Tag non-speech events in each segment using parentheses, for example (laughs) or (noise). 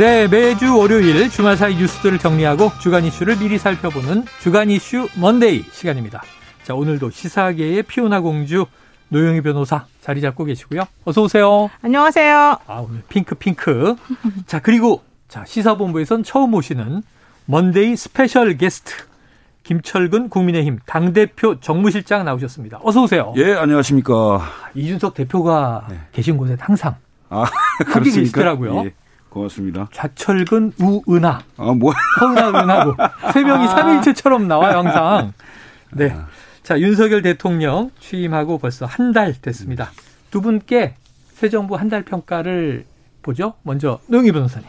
네, 매주 월요일 주말 사이 뉴스들을 정리하고 주간 이슈를 미리 살펴보는 주간 이슈 Monday 시간입니다. 자, 오늘도 시사계의 피오나 공주 노영희 변호사 자리 잡고 계시고요. 어서 오세요. 안녕하세요. 아, 오늘 핑크 핑크. (laughs) 자, 그리고 자, 시사본부에선 처음 오시는 Monday special 게스트 김철근 국민의힘 당대표 정무실장 나오셨습니다. 어서 오세요. 예, 안녕하십니까. 이준석 대표가 네. 계신 곳에 항상 아, (laughs) 거기 계시더라고요. 예. 고맙습니다. 좌철근 우은하. 아, 뭐. 허은하 은하고. 세 명이 아. 삼일체처럼 나와요, 항상. 네. 아. 자, 윤석열 대통령 취임하고 벌써 한 달 됐습니다. 두 분께 새 정부 한 달 평가를 보죠. 먼저, 노영희 변호사님.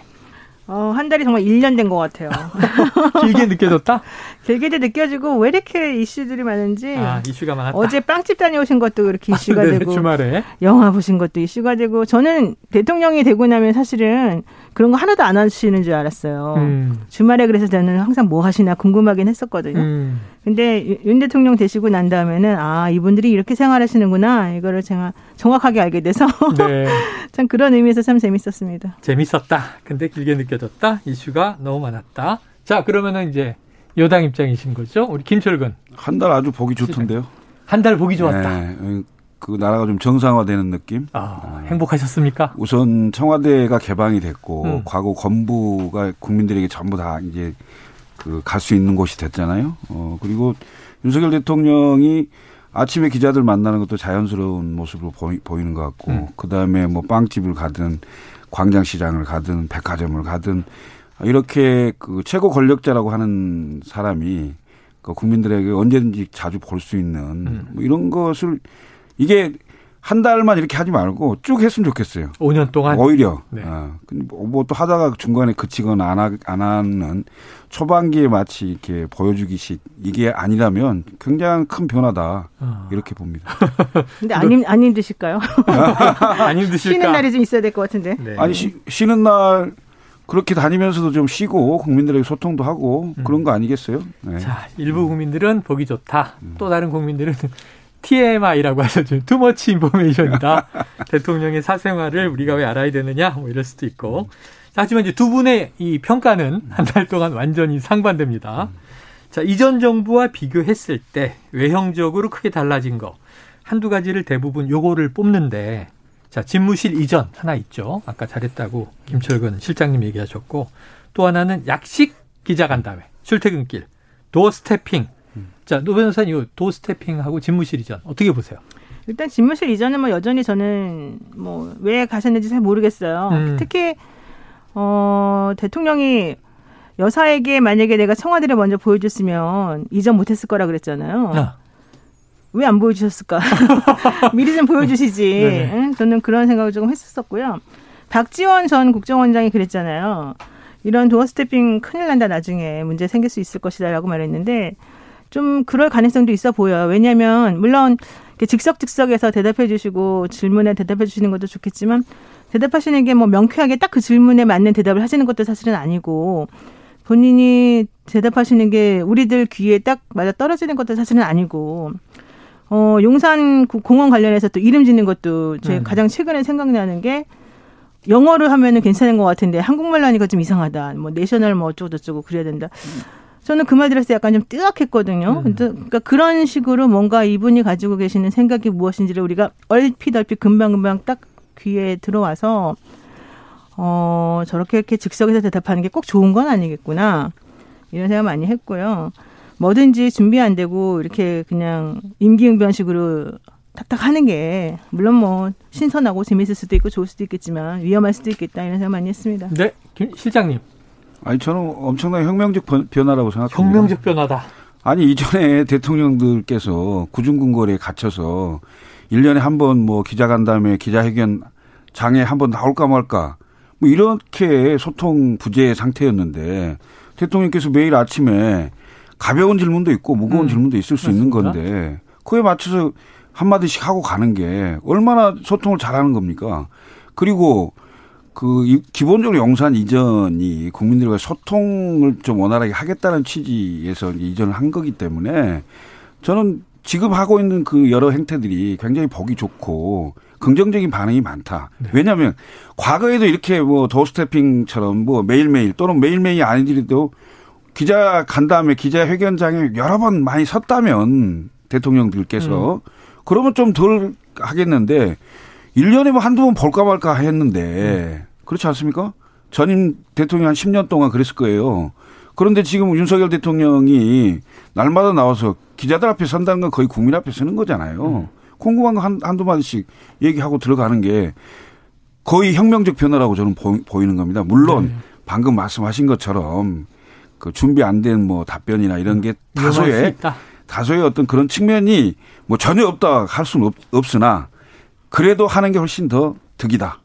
어, 한 달이 정말 1년 된 것 같아요. (laughs) 길게 느껴졌다? (laughs) 길게도 느껴지고 왜 이렇게 이슈들이 많은지. 아, 이슈가 많았다. 어제 빵집 다녀오신 것도 그렇게 아, 이슈가 아, 되고. 주말에. 영화 보신 것도 이슈가 되고. 저는 대통령이 되고 나면 사실은 그런 거 하나도 안 하시는 줄 알았어요. 음. 주말에 그래서 저는 항상 뭐 하시나 궁금하긴 했었거든요. 음. 근데 윤 대통령 되시고 난 다음에는 아, 이분들이 이렇게 생활하시는구나. 이거를 제가 정확하게 알게 돼서. (laughs) 네. 참 그런 의미에서 참 재밌었습니다. 재밌었다. 근데 길게 느껴졌다. 이슈가 너무 많았다. 자, 그러면은 이제 여당 입장이신 거죠? 우리 김철근. 한 달 아주 보기 좋던데요. 한 달 보기 좋았다. 네. 그 나라가 좀 정상화되는 느낌. 아, 행복하셨습니까? 우선 청와대가 개방이 됐고 음. 과거 건부가 국민들에게 전부 다 이제 그 갈 수 있는 곳이 됐잖아요. 어 그리고 윤석열 대통령이 아침에 기자들 만나는 것도 자연스러운 모습으로 보이, 보이는 것 같고 음. 그다음에 뭐 빵집을 가든 광장시장을 가든 백화점을 가든 이렇게 그 최고 권력자라고 하는 사람이 그 국민들에게 언제든지 자주 볼 수 있는 음. 뭐 이런 것을 이게 한 달만 이렇게 하지 말고 쭉 했으면 좋겠어요. 5년 동안 오히려. 네. 어. 뭐또 하다가 중간에 그치거나 안, 하, 안 하는 초반기에 마치 이렇게 보여주기식 이게 아니라면 굉장히 큰 변화다 어. 이렇게 봅니다. (laughs) 근데 안, 힘, 안 힘드실까요? (laughs) 안 힘드실까? 쉬는 날이 좀 있어야 될 것 같은데. 네. 아니 쉬, 쉬는 날 그렇게 다니면서도 좀 쉬고 국민들에게 소통도 하고 음. 그런 거 아니겠어요? 네. 자, 일부 국민들은 보기 좋다. 음. 또 다른 국민들은 TMI라고 하죠. 좀 투머치 인포메이션이다. (laughs) 대통령의 사생활을 우리가 왜 알아야 되느냐? 뭐 이럴 수도 있고. 자, 하지만 이제 두 분의 이 평가는 한 달 동안 완전히 상반됩니다. 자, 이전 정부와 비교했을 때 외형적으로 크게 달라진 거 한두 가지를 대부분 요거를 뽑는데 자, 집무실 이전 하나 있죠. 아까 잘했다고 김철근 실장님 얘기하셨고 또 하나는 약식 기자 간담회, 출퇴근길, doorstepping, 자, 노 변호사님, doorstepping하고 집무실 이전 어떻게 보세요? 일단 집무실 이전은 뭐 여전히 저는 뭐 왜 가셨는지 잘 모르겠어요. 음. 특히 어 대통령이 여사에게 만약에 내가 청와대를 먼저 보여줬으면 이전 못했을 거라 그랬잖아요. 아. 왜안 보여주셨을까? (laughs) 미리 좀 보여주시지. 응? 저는 그런 생각을 조금 했었었고요. 박지원 전 국정원장이 그랬잖아요. 이런 도어 스태핑 큰일 난다 나중에 문제 생길 수 있을 것이다라고 말했는데 좀 그럴 가능성도 있어 보여요. 왜냐하면 물론 즉석즉석에서 대답해 주시고 질문에 대답해 주시는 것도 좋겠지만 대답하시는 게 뭐 명쾌하게 딱 그 질문에 맞는 대답을 하시는 것도 사실은 아니고 본인이 대답하시는 게 우리들 귀에 딱 맞아 떨어지는 것도 사실은 아니고 어 용산 공원 관련해서 또 이름 짓는 것도 제 음. 가장 최근에 생각나는 게 영어를 하면은 괜찮은 것 같은데 한국말로 하니까 좀 이상하다. 뭐 내셔널 뭐 어쩌고 저쩌고 그래야 된다. 음. 저는 그 말 들었을 때 약간 좀 뜨악했거든요. 음. 그러니까 그런 식으로 뭔가 이분이 가지고 계시는 생각이 무엇인지를 우리가 얼핏 얼핏 금방금방 딱 귀에 들어와서 어 저렇게 이렇게 즉석에서 대답하는 게 꼭 좋은 건 아니겠구나 이런 생각 많이 했고요. 뭐든지 준비 안 되고 이렇게 그냥 임기응변식으로 탁탁 하는 게 물론 뭐 신선하고 재밌을 수도 있고 좋을 수도 있겠지만 위험할 수도 있겠다 이런 생각 많이 했습니다. 네, 김 실장님. 아니 저는 엄청나게 혁명적 변화라고 생각합니다. 혁명적 변화다. 아니 이전에 (laughs) 대통령들께서 구중궁궐에 갇혀서 1년에 한 번 뭐 기자간담회 기자회견 장에 한 번 나올까 말까 뭐 이렇게 소통 부재 상태였는데 대통령께서 매일 아침에 가벼운 질문도 있고 무거운 음. 질문도 있을 수 맞습니까? 있는 건데 그에 맞춰서 한마디씩 하고 가는 게 얼마나 소통을 잘하는 겁니까? 그리고 그 기본적으로 용산 이전이 국민들과 소통을 좀 원활하게 하겠다는 취지에서 이전을 한 거기 때문에 저는 지금 하고 있는 그 여러 행태들이 굉장히 보기 좋고 긍정적인 반응이 많다. 네. 왜냐하면 과거에도 이렇게 뭐 도스태핑처럼 뭐 매일매일 또는 매일매일이 아니더라도 기자 간 다음에 기자 회견장에 여러 번 많이 섰다면 대통령들께서 음. 그러면 좀 덜 하겠는데 1년에 뭐 한두 번 볼까 말까 했는데 음. 그렇지 않습니까? 전임 대통령 한 10년 동안 그랬을 거예요. 그런데 지금 윤석열 대통령이 날마다 나와서 기자들 앞에 선다는 건 거의 국민 앞에 서는 거잖아요. 음. 궁금한 거 한, 한두 마디씩 얘기하고 들어가는 게 거의 혁명적 변화라고 저는 보, 이는 겁니다. 물론 네. 방금 말씀하신 것처럼 그 준비 안 된 뭐 답변이나 이런 게 다소의 다소의 어떤 그런 측면이 뭐 전혀 없다 할 수는 없, 없으나 그래도 하는 게 훨씬 더 득이다.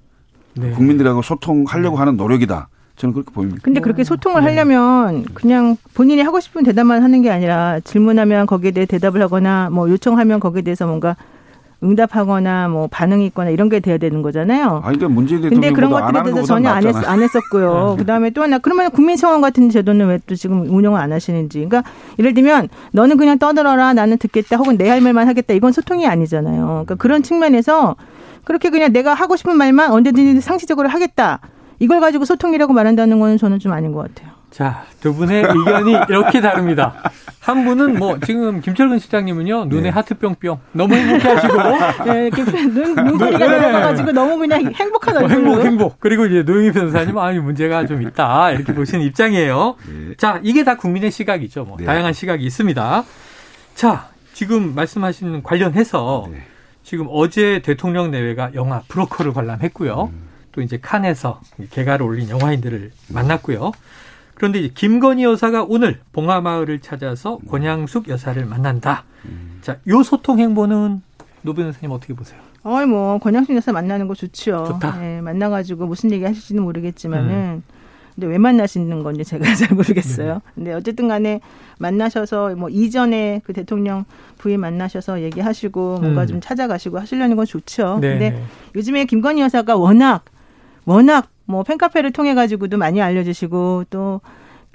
네. 국민들하고 소통하려고 하는 노력이다. 저는 그렇게 보입니다. 근데 그렇게 소통을 네. 하려면 그냥 본인이 하고 싶은 대답만 하는 게 아니라 질문하면 거기에 대해 대답을 하거나 뭐 요청하면 거기에 대해서 뭔가 응답하거나 뭐 반응이 있거나 이런 게 돼야 되는 거잖아요. 아니 근데 문재인 대통령 근데 그런 것들에 대해서 전혀 안, 했, 안 했었고요. (laughs) 네. 그다음에 또 하나 그러면 국민청원 같은 제도는 왜 또 지금 운영을 안 하시는지. 그러니까 예를 들면 너는 그냥 떠들어라 나는 듣겠다 혹은 내 할 말만 하겠다 이건 소통이 아니잖아요. 그러니까 그런 측면에서 그렇게 그냥 내가 하고 싶은 말만 언제든지 상시적으로 하겠다. 이걸 가지고 소통이라고 말한다는 거는 저는 좀 아닌 것 같아요. 자, 두 분의 의견이 이렇게 다릅니다. 한 분은 뭐 지금 김철근 시장님은요 눈에 네. 하트 뿅뿅 너무 행복해하시고 네, 눈 눈꼬리가 네. 내려가지고 너무 그냥 행복한 얼굴 행복 행복 그리고 이제 노영희 변호사님 아니 문제가 좀 있다 이렇게 보시는 입장이에요. 네. 자 이게 다 국민의 시각이죠. 뭐 네. 다양한 시각이 있습니다. 자 지금 말씀하신 관련해서 네. 지금 어제 대통령 내외가 영화 브로커를 관람했고요. 음. 또 이제 칸에서 개가를 올린 영화인들을 만났고요. 그런데 이제 김건희 여사가 오늘 봉하마을을 찾아서 권양숙 여사를 만난다. 자, 요 소통 행보는 노변 선생님 어떻게 보세요? 어이 뭐 권양숙 여사 만나는 거 좋죠. 좋다. 네, 만나가지고 무슨 얘기 하실지는 모르겠지만은. 음. 근데 왜 만나시는 건지 제가 (laughs) 잘 모르겠어요. 네. 근데 어쨌든 간에 만나셔서 뭐 이전에 그 대통령 부인 만나셔서 얘기하시고 뭔가 음. 좀 찾아가시고 하시려는 건 좋죠. 네. 근데 요즘에 김건희 여사가 워낙 워낙 뭐 팬카페를 통해 가지고도 많이 알려주시고 또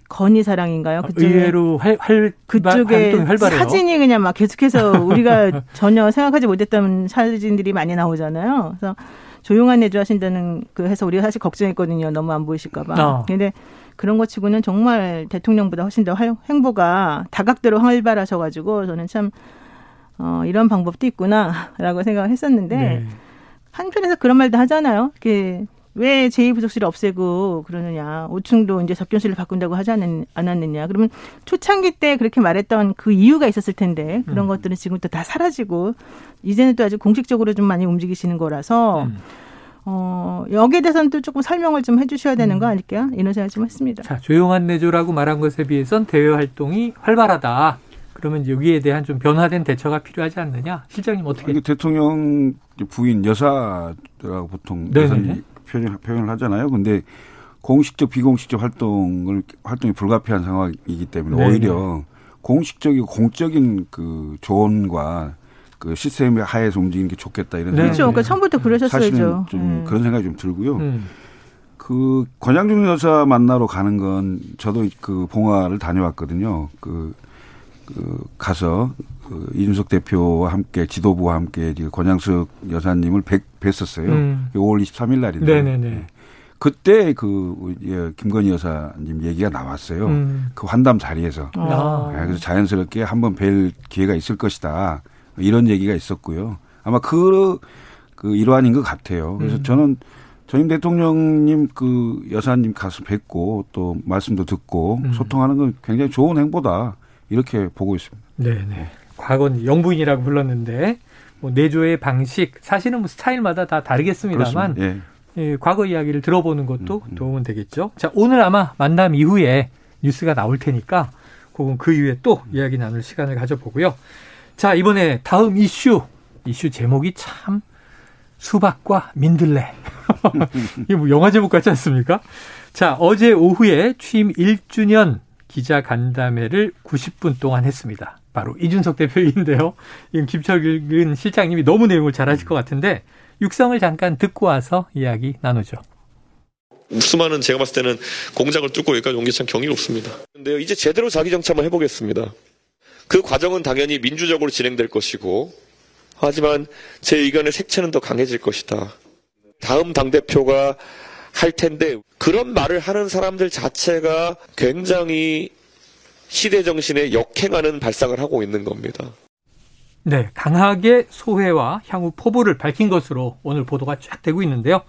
건희 사랑인가요? 그쪽에 의외로 활, 활 그쪽에 사진이 그냥 막 계속해서 (laughs) 우리가 전혀 생각하지 못했던 사진들이 많이 나오잖아요. 그래서 조용한 내주 하신다는 그 해서 우리가 사실 걱정했거든요. 너무 안 보이실까봐. 어. 근데 그런 것 치고는 정말 대통령보다 훨씬 더 행보가 다각도로 활발하셔가지고 저는 참 어, 이런 방법도 있구나라고 생각을 했었는데 네. 한편에서 그런 말도 하잖아요. 이렇게 왜 제2부속실을 없애고 그러느냐. 5층도 이제 접견실을 바꾼다고 하지 않, 않았느냐. 그러면 초창기 때 그렇게 말했던 그 이유가 있었을 텐데 그런 음. 것들은 지금 또 다 사라지고 이제는 또 아주 공식적으로 좀 많이 움직이시는 거라서 음. 어, 여기에 대해서는 또 조금 설명을 좀 해주셔야 되는 거 음. 아닐까요? 이런 생각 좀 했습니다. 자, 조용한 내조라고 말한 것에 비해선 대외 활동이 활발하다. 그러면 여기에 대한 좀 변화된 대처가 필요하지 않느냐? 실장님 어떻게? 대통령 부인 여사라고 보통 여사님 표현, 표현을 하잖아요. 근데 공식적 비공식적 활동을 활동이 불가피한 상황이기 때문에 네 오히려 공식적이고 공적인 그 조언과 그 시스템의 하에서 움직이는 게 좋겠다 이런 네. 그렇죠. 그러니까 처음부터 그러셨어야죠. 사실은 좀 음. 그런 생각이 좀 들고요. 음. 그 권양중 여사 만나러 가는 건 저도 그 봉화를 다녀왔거든요. 그, 그 가서 그 이준석 대표와 함께 지도부와 함께 권양숙 여사님을 뵙, 뵀었어요. 음. 5월 23일 날인데. 네네네. 네. 그때 그 예, 김건희 여사님 얘기가 나왔어요. 음. 그 환담 자리에서. 아. 네, 그래서 자연스럽게 한번 뵐 기회가 있을 것이다. 이런 얘기가 있었고요. 아마 그, 그 일환인 것 같아요. 그래서 음. 저는 전임 대통령님 그 여사님 가서 뵙고 또 말씀도 듣고 음. 소통하는 건 굉장히 좋은 행보다 이렇게 보고 있습니다. 네네. 네. 과거는 영부인이라고 불렀는데 뭐 내조의 방식 사실은 뭐 스타일마다 다 다르겠습니다만 예. 예, 과거 이야기를 들어보는 것도 음, 음. 도움은 되겠죠. 자 오늘 아마 만남 이후에 뉴스가 나올 테니까 그건 그 이후에 또 이야기 나눌 시간을 가져보고요. 자 이번에 다음 이슈 이슈 제목이 참 수박과 민들레 (laughs) 이게 뭐 영화 제목 같지 않습니까? 자 어제 오후에 취임 1주년 기자 간담회를 90분 동안 했습니다. 바로 이준석 대표인데요. 지금 김철근 실장님이 너무 내용을 잘 하실 것 같은데 육성을 잠깐 듣고 와서 이야기 나누죠. 수많은 제가 봤을 때는 공작을 뚫고 여기까지 온 게 참 경이롭습니다. 근데 이제 제대로 자기 정치 한번 해보겠습니다. 그 과정은 당연히 민주적으로 진행될 것이고 하지만 제 의견의 색채는 더 강해질 것이다. 다음 당대표가 할 텐데 그런 말을 하는 사람들 자체가 굉장히 시대 정신에 역행하는 발상을 하고 있는 겁니다. 네, 강하게 소회와 향후 포부를 밝힌 것으로 오늘 보도가 쫙 되고 있는데요.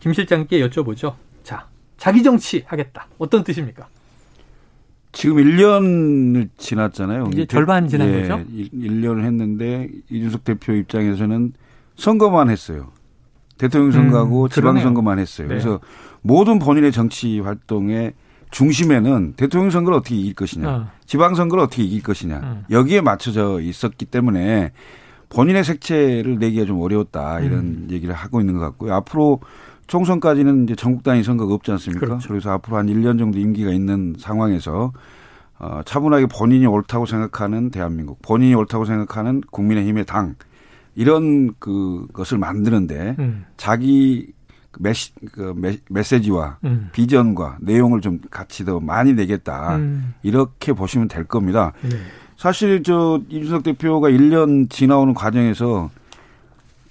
김 실장께 여쭤보죠. 자, 자기 정치 하겠다. 어떤 뜻입니까? 지금 1년을 지났잖아요. 이제 절반 지난 예, 거죠? 1년을 했는데 이준석 대표 입장에서는 선거만 했어요. 대통령 선거하고 음, 지방선거만 했어요. 네. 그래서 모든 본인의 정치 활동의 중심에는 대통령 선거를 어떻게 이길 것이냐, 어. 지방선거를 어떻게 이길 것이냐 음. 여기에 맞춰져 있었기 때문에 본인의 색채를 내기가 좀 어려웠다 이런 음. 얘기를 하고 있는 것 같고요. 앞으로 총선까지는 이제 전국 단위 선거가 없지 않습니까? 그렇죠. 그래서 앞으로 한 1년 정도 임기가 있는 상황에서 어, 차분하게 본인이 옳다고 생각하는 대한민국, 본인이 옳다고 생각하는 국민의힘의 당 이런 그 것을 만드는데 음, 자기 메시, 그 메, 메시지와 음, 비전과 내용을 좀 같이 더 많이 내겠다. 음, 이렇게 보시면 될 겁니다. 네. 사실 저 이준석 대표가 1년 지나오는 과정에서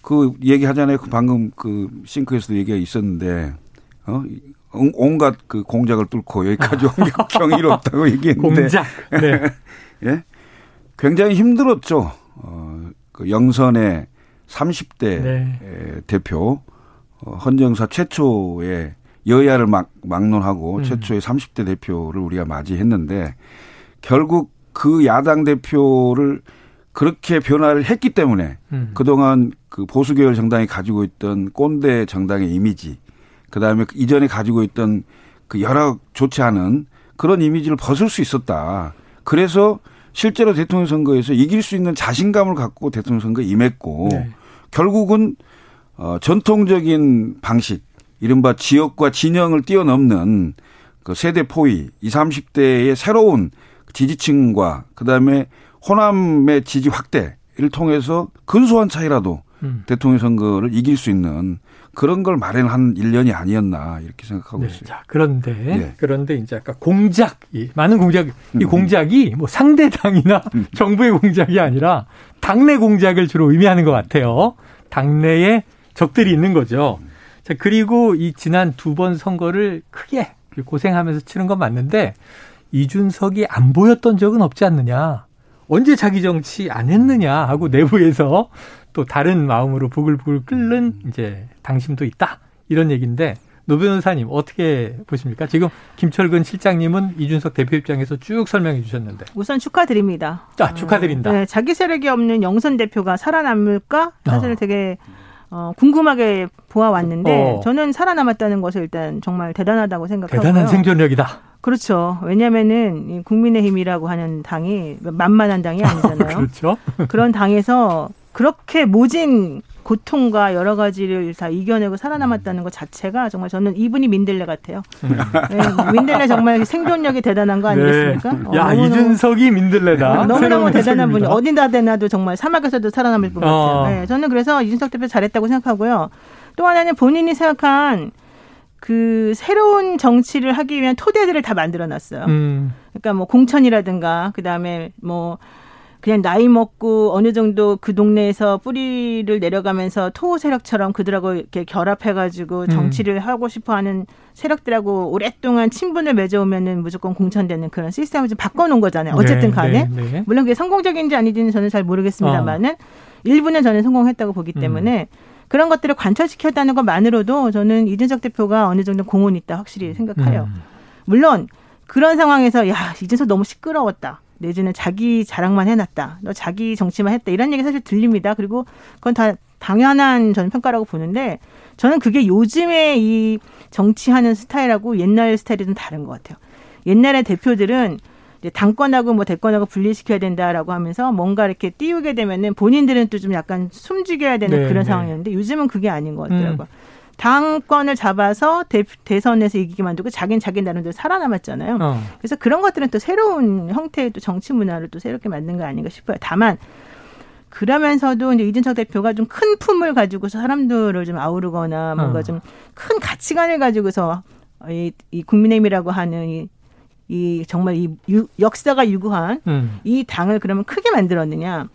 그 얘기 하잖아요. 그 방금 그 싱크에서도 얘기가 있었는데 어 온- 온갖 그 공작을 뚫고 여기까지 온 게 (laughs) 경이롭다고 얘기했는데 공작. 네. (laughs) 예? 굉장히 힘들었죠. 어, 그 영선의 30대 네. 에, 대표 어, 헌정사 최초의 여야를 막 막론하고 음. 최초의 30대 대표를 우리가 맞이했는데 결국 그 야당 대표를 그렇게 변화를 했기 때문에 음. 그동안 그 보수계열 정당이 가지고 있던 꼰대 정당의 이미지, 그 다음에 이전에 가지고 있던 그 여러 좋지 않은 그런 이미지를 벗을 수 있었다. 그래서 실제로 대통령 선거에서 이길 수 있는 자신감을 갖고 대통령 선거에 임했고 네. 결국은 어, 전통적인 방식, 이른바 지역과 진영을 뛰어넘는 그 세대 포위, 20, 30대의 새로운 지지층과 그다음에 호남의 지지 확대를 통해서 근소한 차이라도 음. 대통령 선거를 이길 수 있는 그런 걸 마련한 1년이 아니었나 이렇게 생각하고 네, 있어요. 자, 그런데 예. 그런데 이제 아까 공작, 이 많은 공작, 이 음. 공작이 뭐 상대 당이나 정부의 공작이 아니라 당내 공작을 주로 의미하는 것 같아요. 당내에 적들이 있는 거죠. 자, 그리고 이 지난 두 번 선거를 크게 고생하면서 치는 건 맞는데 이준석이 안 보였던 적은 없지 않느냐. 언제 자기 정치 안 했느냐 하고 내부에서 또 다른 마음으로 부글부글 끓는 이제 당심도 있다. 이런 얘기인데 노 변호사님 어떻게 보십니까? 지금 김철근 실장님은 이준석 대표 입장에서 쭉 설명해 주셨는데. 우선 축하드립니다. 자, 축하드립니다. 네, 자기 세력이 없는 영선 대표가 살아남을까? 사실 어. 되게 어, 궁금하게 보아왔는데 어. 저는 살아남았다는 것을 일단 정말 대단하다고 생각하고요. 대단한 생존력이다. 그렇죠. 왜냐하면은 이 국민의힘이라고 하는 당이 만만한 당이 아니잖아요. (laughs) 그렇죠. 그런 당에서 그렇게 모진 고통과 여러 가지를 다 이겨내고 살아남았다는 것 자체가 정말 저는 이분이 민들레 같아요. 음. 네, 민들레 정말 생존력이 대단한 거 아니겠습니까? 어, 네. 야, 너무너무- 이준석이 민들레다. 너무너무 대단한 분이. 어디다 대놔도 정말 사막에서도 살아남을 것 같아요. 어. 네, 저는 그래서 이준석 대표 잘했다고 생각하고요. 또 하나는 본인이 생각한 그 새로운 정치를 하기 위한 토대들을 다 만들어 놨어요. 음, 그러니까 뭐 공천이라든가 그다음에 뭐 그냥 나이 먹고 어느 정도 그 동네에서 뿌리를 내려가면서 토 세력처럼 그들하고 이렇게 결합해가지고 음. 정치를 하고 싶어하는 세력들하고 오랫동안 친분을 맺어오면은 무조건 공천되는 그런 시스템을 좀 바꿔놓은 거잖아요. 어쨌든 네, 간에 네, 네. 물론 그게 성공적인지 아닌지는 저는 잘 모르겠습니다만은 어. 일부는 저는 성공했다고 보기 음. 때문에 그런 것들을 관철시켰다는 것만으로도 저는 이준석 대표가 어느 정도 공헌이 있다 확실히 생각해요. 음. 물론 그런 상황에서 야 이준석 너무 시끄러웠다. 내지는 자기 자랑만 해놨다. 너 자기 정치만 했다. 이런 얘기 사실 들립니다. 그리고 그건 다 당연한 저는 평가라고 보는데 저는 그게 요즘에 이 정치하는 스타일하고 옛날 스타일이 좀 다른 것 같아요. 옛날의 대표들은 이제 당권하고 뭐 대권하고 분리시켜야 된다라고 하면서 뭔가 이렇게 띄우게 되면은 본인들은 또 좀 약간 숨죽여야 되는 네, 그런 네. 상황이었는데 요즘은 그게 아닌 것 같더라고요. 당권을 잡아서 대, 대선에서 이기게 만들고 자기는 자기 나름대로 살아남았잖아요. 어. 그래서 그런 것들은 또 새로운 형태의 또 정치 문화를 또 새롭게 만든 거 아닌가 싶어요. 다만 그러면서도 이제 이준석 대표가 좀 큰 품을 가지고서 사람들을 좀 아우르거나 뭔가 어. 좀큰 가치관을 가지고서 이, 이 국민의힘이라고 하는 이, 이 정말 이 유, 역사가 유구한 음. 이 당을 그러면 크게 만들었느냐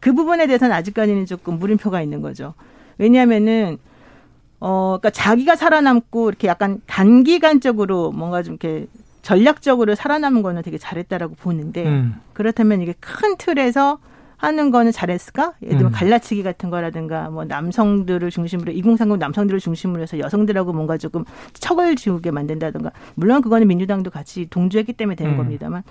그 부분에 대해서는 아직까지는 조금 물음표가 있는 거죠. 왜냐하면은 어, 그러니까 자기가 살아남고 이렇게 약간 단기간적으로 뭔가 좀 이렇게 전략적으로 살아남은 거는 되게 잘했다라고 보는데 음. 그렇다면 이게 큰 틀에서 하는 거는 잘했을까? 예를 들면 음. 갈라치기 같은 거라든가 뭐 남성들을 중심으로 2030 남성들을 중심으로 해서 여성들하고 뭔가 조금 척을 지우게 만든다든가 물론 그거는 민주당도 같이 동조했기 때문에 되는 음. 겁니다만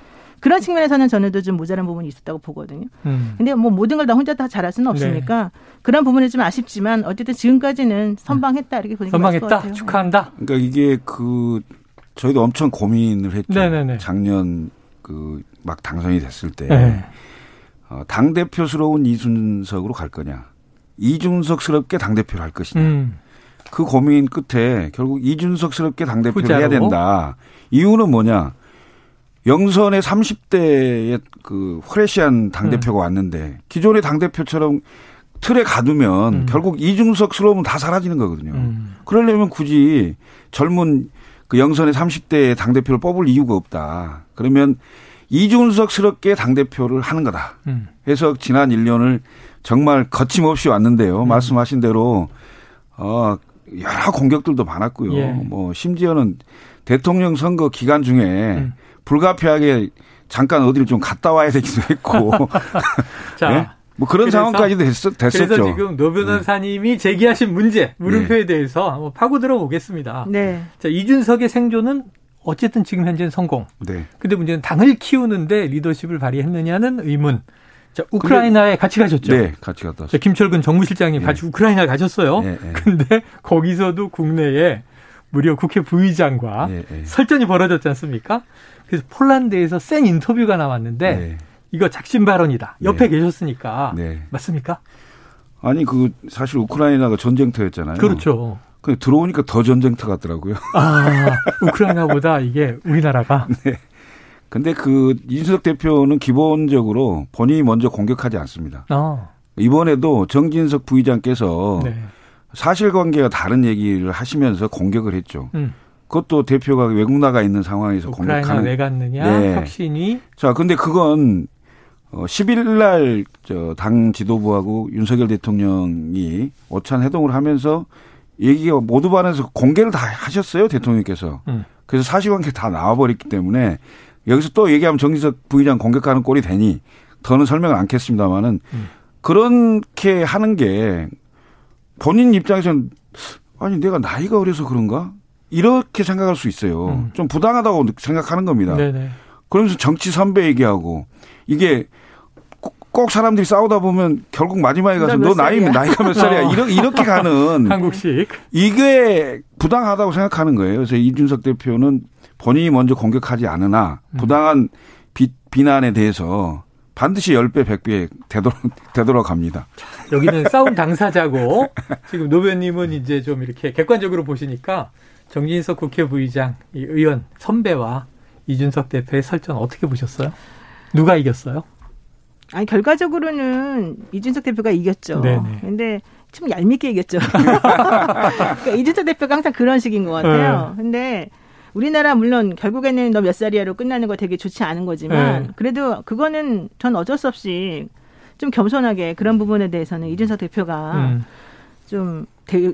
그런 측면에서는 저는 좀 모자란 부분이 있었다고 보거든요. 음. 근데 뭐 모든 걸 다 혼자 다 잘할 수는 없으니까 네. 그런 부분은 좀 아쉽지만 어쨌든 지금까지는 선방했다 이렇게 것 같아요. 축하한다. 그러니까 이게 그 저희도 엄청 고민을 했죠. 네네네. 작년 그 막 당선이 됐을 때 네. 어, 당 대표스러운 이준석으로 갈 거냐, 이준석스럽게 당 대표를 할 것이냐. 음. 그 고민 끝에 결국 이준석스럽게 당 대표를 해야 된다. 이유는 뭐냐? 영선의 30대의 그 프레시한 당대표가 음. 왔는데 기존의 당대표처럼 틀에 가두면 음. 결국 이중석스러우면 다 사라지는 거거든요. 음. 그러려면 굳이 젊은 그 영선의 30대 당대표를 뽑을 이유가 없다. 그러면 이준석스럽게 당대표를 하는 거다. 음. 해서 지난 1년을 정말 거침없이 왔는데요. 음. 말씀하신 대로, 어, 여러 공격들도 많았고요. 예. 뭐, 심지어는 대통령 선거 기간 중에 음. 불가피하게 잠깐 어디를 좀 갔다 와야 되기도 했고. (laughs) 자. 네? 뭐 그런 그래서, 상황까지도 됐, 됐었죠. 그래서 지금 노 변호사님이 네. 제기하신 문제, 물음표에 네. 대해서 한번 파고 들어보겠습니다. 네. 자, 이준석의 생존은 어쨌든 지금 현재는 성공. 네. 근데 문제는 당을 키우는데 리더십을 발휘했느냐는 의문. 자, 우크라이나에 같이 가셨죠? 네, 같이 갔다 왔어요. 김철근 정무실장님 네. 같이 우크라이나 가셨어요. 네, 네. 근데 거기서도 국내에 무려 국회 부의장과 네, 네. 설전이 벌어졌지 않습니까? 그래서 폴란드에서 센 인터뷰가 나왔는데 네. 이거 작심 발언이다. 옆에 네. 계셨으니까 네. 맞습니까? 아니 그 사실 우크라이나가 전쟁터였잖아요. 그렇죠. 그 들어오니까 더 전쟁터 같더라고요. 아 우크라이나보다 이게 우리나라가. (laughs) 네. 근데 그 이준석 대표는 기본적으로 본인이 먼저 공격하지 않습니다. 아. 이번에도 정진석 부의장께서 네. 사실관계가 다른 얘기를 하시면서 공격을 했죠. 음. 그것도 대표가 외국 나가 있는 상황에서 공격하는 왜 갔느냐 네. 혁신이 자 근데 그건 어 10일 날 저 당 지도부하고 윤석열 대통령이 오찬 회동을 하면서 얘기가 모두 반해서 공개를 다 하셨어요 대통령께서 음. 그래서 사실관계 다 나와버렸기 때문에 여기서 또 얘기하면 정진석 부의장 공격하는 꼴이 되니 더는 설명을 않겠습니다만은 음. 그렇게 하는 게 본인 입장에서는 아니 내가 나이가 어려서 그런가 이렇게 생각할 수 있어요. 음. 좀 부당하다고 생각하는 겁니다. 네네. 그러면서 정치 선배 얘기하고 이게 꼭 사람들이 싸우다 보면 결국 마지막에 가서 너 나이 나이가 몇 살이야 어. 이렇게 이렇게 가는 (laughs) 한국식 이게 부당하다고 생각하는 거예요. 그래서 이준석 대표는 본인이 먼저 공격하지 않으나 음. 부당한 비, 비난에 대해서 반드시 10배, 100배 되도록, 되도록 합니다. 여기는 싸움 당사자고 지금 노변님은 이제 좀 이렇게 객관적으로 보시니까 정진석 국회 부의장, 이 의원 선배와 이준석 대표의 설전 어떻게 보셨어요? 누가 이겼어요? 아니 결과적으로는 이준석 대표가 이겼죠. 네네. 근데 좀 얄밉게 이겼죠. (laughs) 그러니까 이준석 대표가 항상 그런 식인 것 같아요. 네. 근데 우리나라 물론 결국에는 너 몇 살이야로 끝나는 거 되게 좋지 않은 거지만 네. 그래도 그거는 전 어쩔 수 없이 좀 겸손하게 그런 부분에 대해서는 이준석 대표가 음. 좀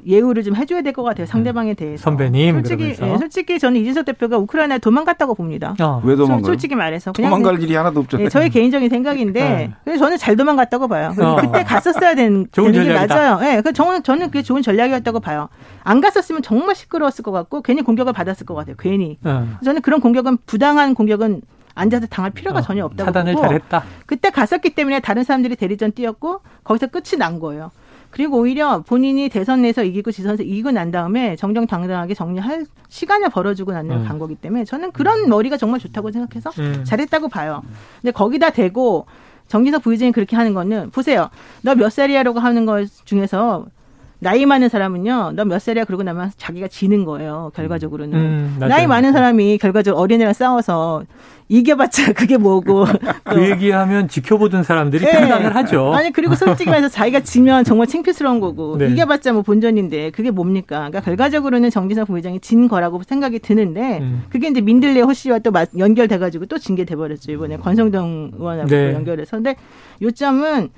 예우를 좀 해줘야 될 것 같아요. 상대방에 대해서. 선배님. 솔직히, 예, 솔직히 저는 이준석 대표가 우크라이나에 도망갔다고 봅니다. 어. 왜 도망가요? 솔직히 말해서. 그냥 도망갈 일이 하나도 없잖아요. 예, 저의 개인적인 생각인데, 네. 그래서 저는 잘 도망갔다고 봐요. 어. 그때 갔었어야 되는, (laughs) 좋은 되는 게 맞아요. 예, 그 저는, 저는 그게 좋은 전략이었다고 봐요. 안 갔었으면 정말 시끄러웠을 것 같고, 괜히 공격을 받았을 것 같아요. 괜히. 어. 저는 그런 공격은, 부당한 공격은 앉아서 당할 필요가 어, 전혀 없다고 차단을 보고 잘했다. 그때 갔었기 때문에 다른 사람들이 대리전 뛰었고 거기서 끝이 난 거예요. 그리고 오히려 본인이 대선 내에서 이기고 지선에서 이기고 난 다음에 정정당당하게 정리할 시간을 벌어주고 나는 음. 간 거기 때문에 저는 그런 음. 머리가 정말 좋다고 생각해서 음. 잘했다고 봐요. 근데 거기다 대고 정기석 부의장이 그렇게 하는 거는 보세요. 너 몇 살이야라고 하는 것 중에서 나이 많은 사람은요, 너 몇 살이야? 그러고 나면 자기가 지는 거예요, 결과적으로는. 음, 나이 많은 사람이 결과적으로 어린애랑 싸워서 이겨봤자 (laughs) 그게 뭐고. 그 얘기하면 지켜보던 사람들이 네. 판단을 하죠. 아니, 그리고 솔직히 말해서 자기가 지면 정말 창피스러운 거고. 네. 이겨봤자 뭐 본전인데 그게 뭡니까? 그러니까 결과적으로는 정진석 부회장이 진 거라고 생각이 드는데 음. 그게 이제 민들레 호씨와 또 연결돼가지고 또 징계돼버렸죠. 이번에 권성동 의원하고 네. 연결해서. 근데 요점은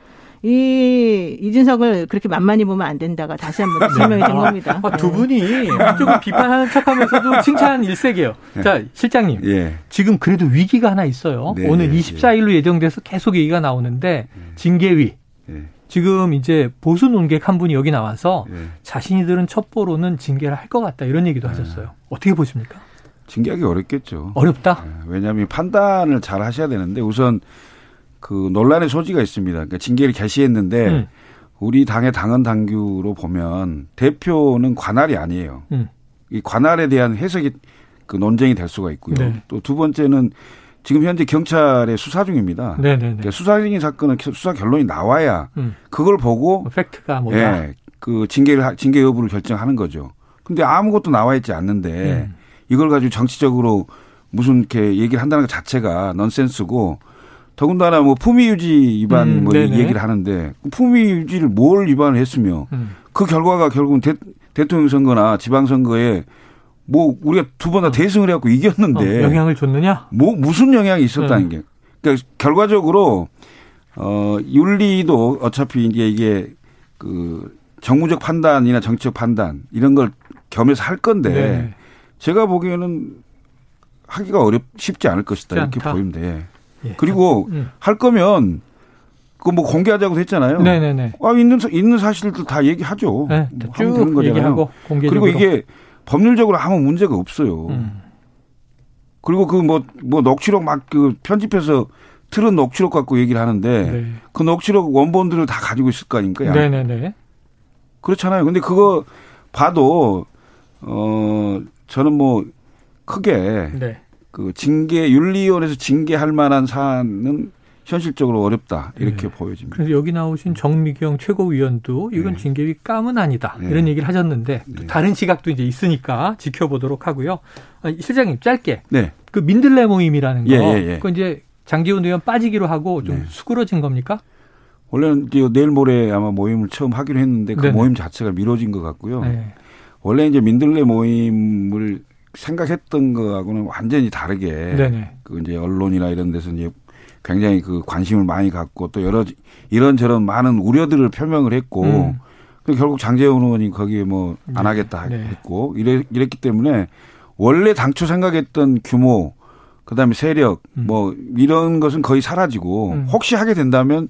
이 이준석을 그렇게 만만히 보면 안 된다가 다시 한번 (laughs) 설명이 된 겁니다. 아, 두 분이 조금 비판하는 척하면서도 (laughs) 칭찬 일색이에요. 네. 자 실장님, 예. 지금 그래도 위기가 하나 있어요. 네, 오늘 24일로 예. 예정돼서 계속 얘기가 나오는데 징계위. 예. 지금 이제 보수 논객 한 분이 여기 나와서 예. 자신이 들은 첩보로는 징계를 할 것 같다 이런 얘기도 예. 하셨어요. 어떻게 보십니까? 징계하기 어렵겠죠. 어렵다. 예, 왜냐하면 판단을 잘 하셔야 되는데 우선 그 논란의 소지가 있습니다. 그러니까 징계를 개시했는데 음. 우리 당의 당헌 당규로 보면 대표는 관할이 아니에요. 음. 이 관할에 대한 해석이 그 논쟁이 될 수가 있고요. 네. 또두 번째는 지금 현재 경찰의 수사 중입니다. 네네네. 네, 네. 그러니까 수사 중인 사건은 수사 결론이 나와야 음. 그걸 보고 뭐 팩트가 뭐다. 예, 그 징계를 징계 여부를 결정하는 거죠. 근데 아무것도 나와 있지 않는데 음. 이걸 가지고 정치적으로 무슨 이렇게 얘기를 한다는 것 자체가 넌센스고 더군다나 뭐 품위 유지 위반 음, 뭐 네네. 얘기를 하는데 품위 유지를 뭘 위반을 했으며 음. 그 결과가 결국은 대, 대통령 선거나 지방 선거에 뭐 우리가 두 번다 어. 대승을 해갖고 이겼는데 어, 영향을 줬느냐? 뭐 무슨 영향이 있었다는 네. 게 그러니까 결과적으로 어 윤리도 어차피 이제 이게 그 정무적 판단이나 정치적 판단 이런 걸 겸해서 할 건데 네. 제가 보기에는 하기가 어렵 쉽지 않을 것이다 이렇게 보이는데 예. 그리고 음. 할 거면 그뭐 공개하자고 했잖아요. 네네네. 아 있는 있는 사실들 다 얘기하죠. 네, 뭐 하면 되는 거잖아요. 얘기하고 공개적으로. 그리고 이게 법률적으로 아무 문제가 없어요. 음. 그리고 그 뭐뭐 뭐 녹취록 막 그 편집해서 틀은 녹취록 갖고 얘기를 하는데 네. 그 녹취록 원본들을 다 가지고 있을 거 아닙니까? 네네네. 그렇잖아요. 근데 그거 봐도 어 저는 뭐 크게 네. 그 징계 윤리위원회에서 징계할 만한 사안은 현실적으로 어렵다 이렇게 네. 보여집니다. 그래서 여기 나오신 정미경 최고위원도 이건 네. 징계위 감은 아니다 네. 이런 얘기를 하셨는데 네. 다른 시각도 이제 있으니까 지켜보도록 하고요. 아, 실장님 짧게 네. 그 민들레 모임이라는 거, 예, 예, 예. 그 이제 장기훈 의원 빠지기로 하고 좀 네. 수그러진 겁니까? 원래는 내일 모레 아마 모임을 처음 하기로 했는데 그 모임 자체가 미뤄진 것 같고요. 네. 원래 이제 민들레 모임을 생각했던 거하고는 완전히 다르게 네네. 그 이제 언론이나 이런 데서 이제 굉장히 그 관심을 많이 갖고 또 여러 이런저런 많은 우려들을 표명을 했고 음. 그 결국 장재훈 의원이 거기에 뭐안 네. 하겠다 네. 했고 이래, 이랬기 때문에 원래 당초 생각했던 규모 그다음에 세력 음. 뭐 이런 것은 거의 사라지고 음. 혹시 하게 된다면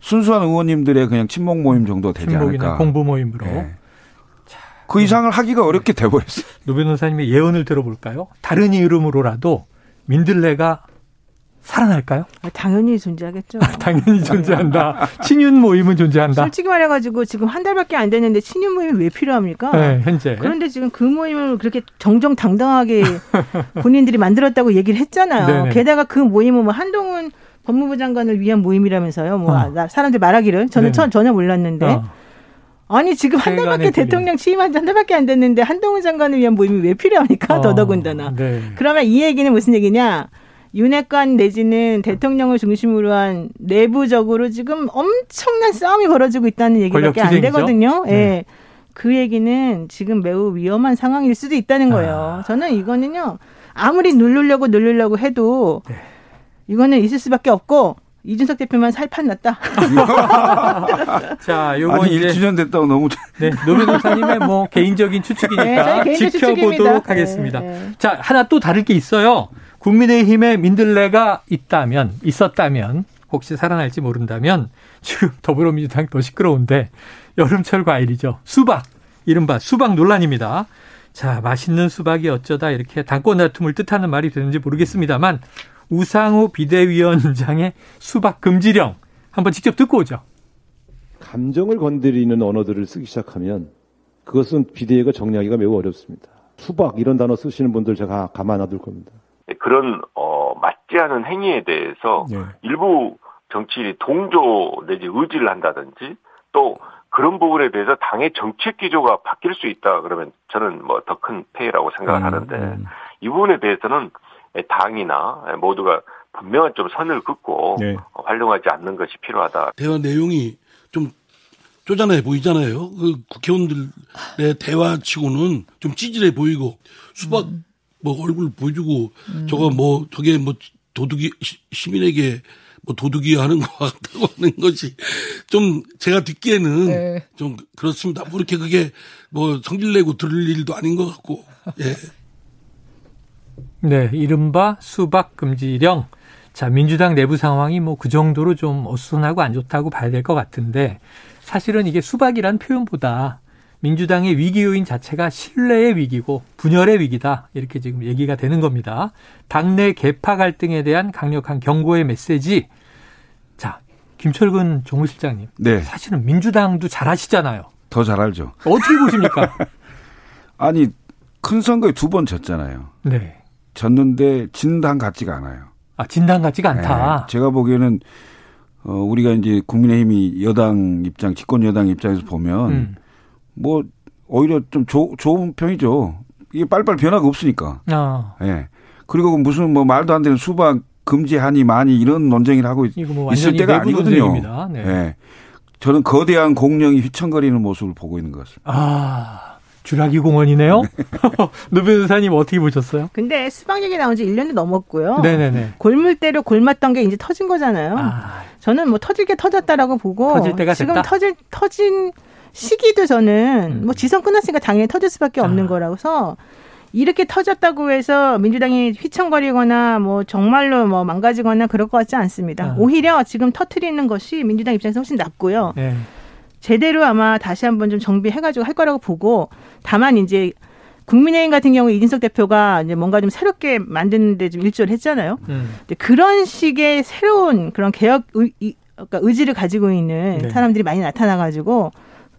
순수한 의원님들의 그냥 친목 모임 정도 되지 않을까 공부 모임으로 네. 그 이상을 하기가 어렵게 돼버렸어요. (laughs) 노 변호사님의 예언을 들어볼까요? 다른 이름으로라도 민들레가 살아날까요? 아, 당연히 존재하겠죠. (laughs) 당연히 존재한다. 친윤 모임은 존재한다. 솔직히 말해가지고 지금 한 달밖에 안 됐는데 친윤 모임이 왜 필요합니까? 네, 현재. 그런데 지금 그 모임을 그렇게 정정당당하게 (laughs) 본인들이 만들었다고 얘기를 했잖아요. 네네. 게다가 그 모임은 뭐 한동훈 법무부 장관을 위한 모임이라면서요. 뭐 어. 사람들 말하기를 저는 네. 전혀 몰랐는데. 어. 아니 지금 한 달밖에 대통령 취임한 지 한 달밖에 안 됐는데 한동훈 장관을 위한 모임이 왜 필요합니까? 어, 더더군다나. 네. 그러면 이 얘기는 무슨 얘기냐? 윤핵관 내지는 대통령을 중심으로 한 내부적으로 지금 엄청난 싸움이 벌어지고 있다는 얘기밖에 안 되거든요. 네. 예. 네. 그 얘기는 지금 매우 위험한 상황일 수도 있다는 거예요. 아. 저는 이거는요. 아무리 누르려고 누르려고 해도 네. 이거는 있을 수밖에 없고 이준석 대표만 살판 났다. (laughs) 자, 요거 아니, 이제 1주년 됐다고 너무 네, 노변호사님의 뭐 (laughs) 개인적인 추측이니까 네, 지켜보도록 네, 하겠습니다. 네. 자, 하나 또 다를 게 있어요. 국민의힘에 민들레가 있다면 있었다면 혹시 살아날지 모른다면 지금 더불어민주당 더 시끄러운데 여름철 과일이죠. 수박. 이른바 수박 논란입니다. 자, 맛있는 수박이 어쩌다 이렇게 당권 다툼을 뜻하는 말이 되는지 모르겠습니다만 우상호 비대위원장의 수박 금지령 한번 직접 듣고 오죠. 감정을 건드리는 언어들을 쓰기 시작하면 그것은 비대위가 정리하기가 매우 어렵습니다. 수박 이런 단어 쓰시는 분들 제가 가만 놔둘 겁니다. 네, 그런 어, 맞지 않은 행위에 대해서 네. 일부 정치인이 동조 내지 의지를 한다든지 또 그런 부분에 대해서 당의 정책 기조가 바뀔 수 있다 그러면 저는 뭐 더 큰 폐해라고 생각을 음, 하는데 음. 이 부분에 대해서는 당이나 모두가 분명한 좀 선을 긋고 네. 활용하지 않는 것이 필요하다. 대화 내용이 좀 쪼잔해 보이잖아요. 그 국회의원들의 대화치고는 좀 찌질해 보이고 수박 음. 뭐 얼굴 보여주고 음. 저거 뭐 저게 뭐 도둑이 시민에게 뭐 도둑이 하는 것 같다고 하는 것이 좀 제가 듣기에는 네. 좀 그렇습니다. 뭐 이렇게 그게 뭐 성질 내고 들을 일도 아닌 것 같고 예. 네, 이른바 수박 금지령. 자, 민주당 내부 상황이 뭐 그 정도로 좀 어수선하고 안 좋다고 봐야 될 것 같은데 사실은 이게 수박이란 표현보다 민주당의 위기 요인 자체가 신뢰의 위기고 분열의 위기다. 이렇게 지금 얘기가 되는 겁니다. 당내 개파 갈등에 대한 강력한 경고의 메시지. 자, 김철근 정무실장님. 네. 사실은 민주당도 잘 아시잖아요. 더 잘 알죠. 어떻게 보십니까? (laughs) 아니, 큰 선거에 두 번 졌잖아요. 네. 졌는데 진당 같지가 않아요. 아, 진당 같지가 않다. 네. 제가 보기에는 어, 우리가 이제 국민의힘이 여당 입장, 집권 여당 입장에서 보면 음. 뭐 오히려 좀 조, 좋은 편이죠. 이게 빨리빨리 변화가 없으니까. 아. 예. 네. 그리고 무슨 뭐 말도 안 되는 수박 금지하니 많이 이런 논쟁을 하고 뭐 있을 때가 아니거든요. 네. 네. 저는 거대한 공룡이 휘청거리는 모습을 보고 있는 것 같습니다. 아. 주라기 공원이네요. (laughs) 노 변호사님 어떻게 보셨어요? 근데 수박 얘기 나온 지 1년이 넘었고요. 네네네. 골물대로 골맞던 게 이제 터진 거잖아요. 아. 저는 뭐 터질 게 터졌다라고 보고 터질 때가 지금 됐다? 터질 터진 시기도 저는 음. 뭐 지선 끝났으니까 당연히 터질 수밖에 없는 아. 거라서 이렇게 터졌다고 해서 민주당이 휘청거리거나 뭐 정말로 뭐 망가지거나 그럴 것 같지 않습니다. 아. 오히려 지금 터트리는 것이 민주당 입장에서 훨씬 낫고요. 네. 제대로 아마 다시 한번 좀 정비해가지고 할 거라고 보고 다만 이제 국민의힘 같은 경우 이진석 대표가 이제 뭔가 좀 새롭게 만드는데 좀 일조를 했잖아요. 음. 그런 식의 새로운 그런 개혁 의, 그러니까 의지를 가지고 있는 네. 사람들이 많이 나타나가지고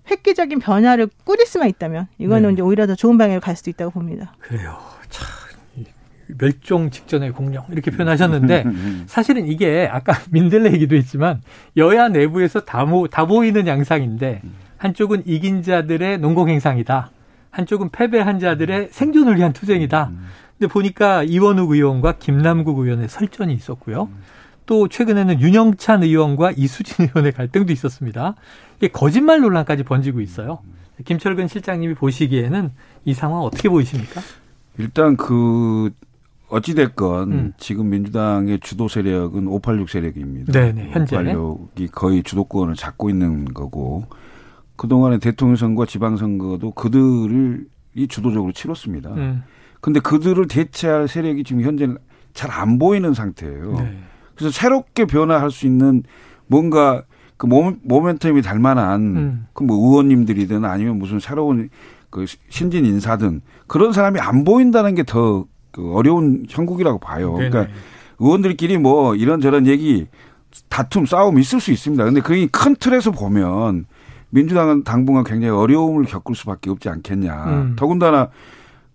획기적인 변화를 꾸릴 수만 있다면 이거는 네. 이제 오히려 더 좋은 방향으로 갈 수도 있다고 봅니다. 그래요. 참 멸종 직전의 공룡 이렇게 표현하셨는데 (laughs) 사실은 이게 아까 (laughs) 민들레 얘기도 했지만 여야 내부에서 다, 모, 다 보이는 양상인데 한쪽은 이긴 자들의 농공행상이다. 한쪽은 패배한 자들의 생존을 위한 투쟁이다. 근데 보니까 이원욱 의원과 김남국 의원의 설전이 있었고요. 또 최근에는 윤영찬 의원과 이수진 의원의 갈등도 있었습니다. 이게 거짓말 논란까지 번지고 있어요. 김철근 실장님이 보시기에는 이 상황 어떻게 보이십니까? 일단 그 어찌됐건 음. 지금 민주당의 주도 세력은 586 세력입니다. 네네, 현재. 586이 거의 주도권을 잡고 있는 거고 그동안의 대통령 선거, 지방선거도 그들을 이 주도적으로 치렀습니다. 음. 근데 그들을 대체할 세력이 지금 현재는 잘 안 보이는 상태예요. 네. 그래서 새롭게 변화할 수 있는 뭔가 그 모멘, 모멘텀이 달 만한 음. 그뭐 의원님들이든 아니면 무슨 새로운 그 신진 인사든 그런 사람이 안 보인다는 게 더 그 어려운 형국이라고 봐요. 네네. 그러니까 의원들끼리 뭐 이런저런 얘기 다툼 싸움 있을 수 있습니다. 근데 그게 큰 틀에서 보면 민주당은 당분간 굉장히 어려움을 겪을 수밖에 없지 않겠냐. 음. 더군다나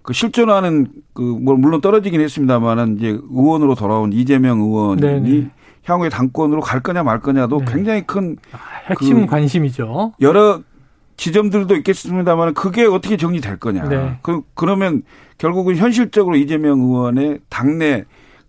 그 실존하는 그뭐 물론 떨어지긴 했습니다만은 이제 의원으로 돌아온 이재명 의원이 네네. 향후에 당권으로 갈 거냐 말 거냐도 네. 굉장히 큰 아, 핵심 그 관심이죠. 여러 지점들도 있겠습니다만 그게 어떻게 정리될 거냐. 네. 그 그러면 결국은 현실적으로 이재명 의원의 당내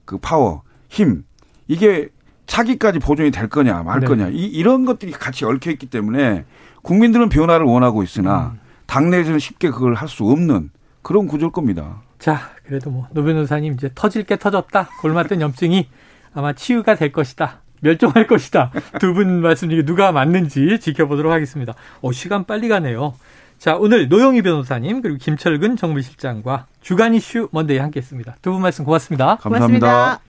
그 파워, 힘 이게 차기까지 보존이 될 거냐 말 네. 거냐 이, 이런 것들이 같이 얽혀 있기 때문에 국민들은 변화를 원하고 있으나 음. 당내에서는 쉽게 그걸 할 수 없는 그런 구조일 겁니다. 자, 그래도 뭐 노 변호사님 이제 터질 게 터졌다. 곪았던 염증이 아마 치유가 될 것이다. 멸종할 (laughs) 것이다. 두 분 말씀 중에 누가 맞는지 지켜보도록 하겠습니다. 어, 시간 빨리 가네요. 자, 오늘 노영희 변호사님 그리고 김철근 정무실장과 주간 이슈 Monday 함께 했습니다. 두 분 말씀 고맙습니다. 감사합니다. 고맙습니다.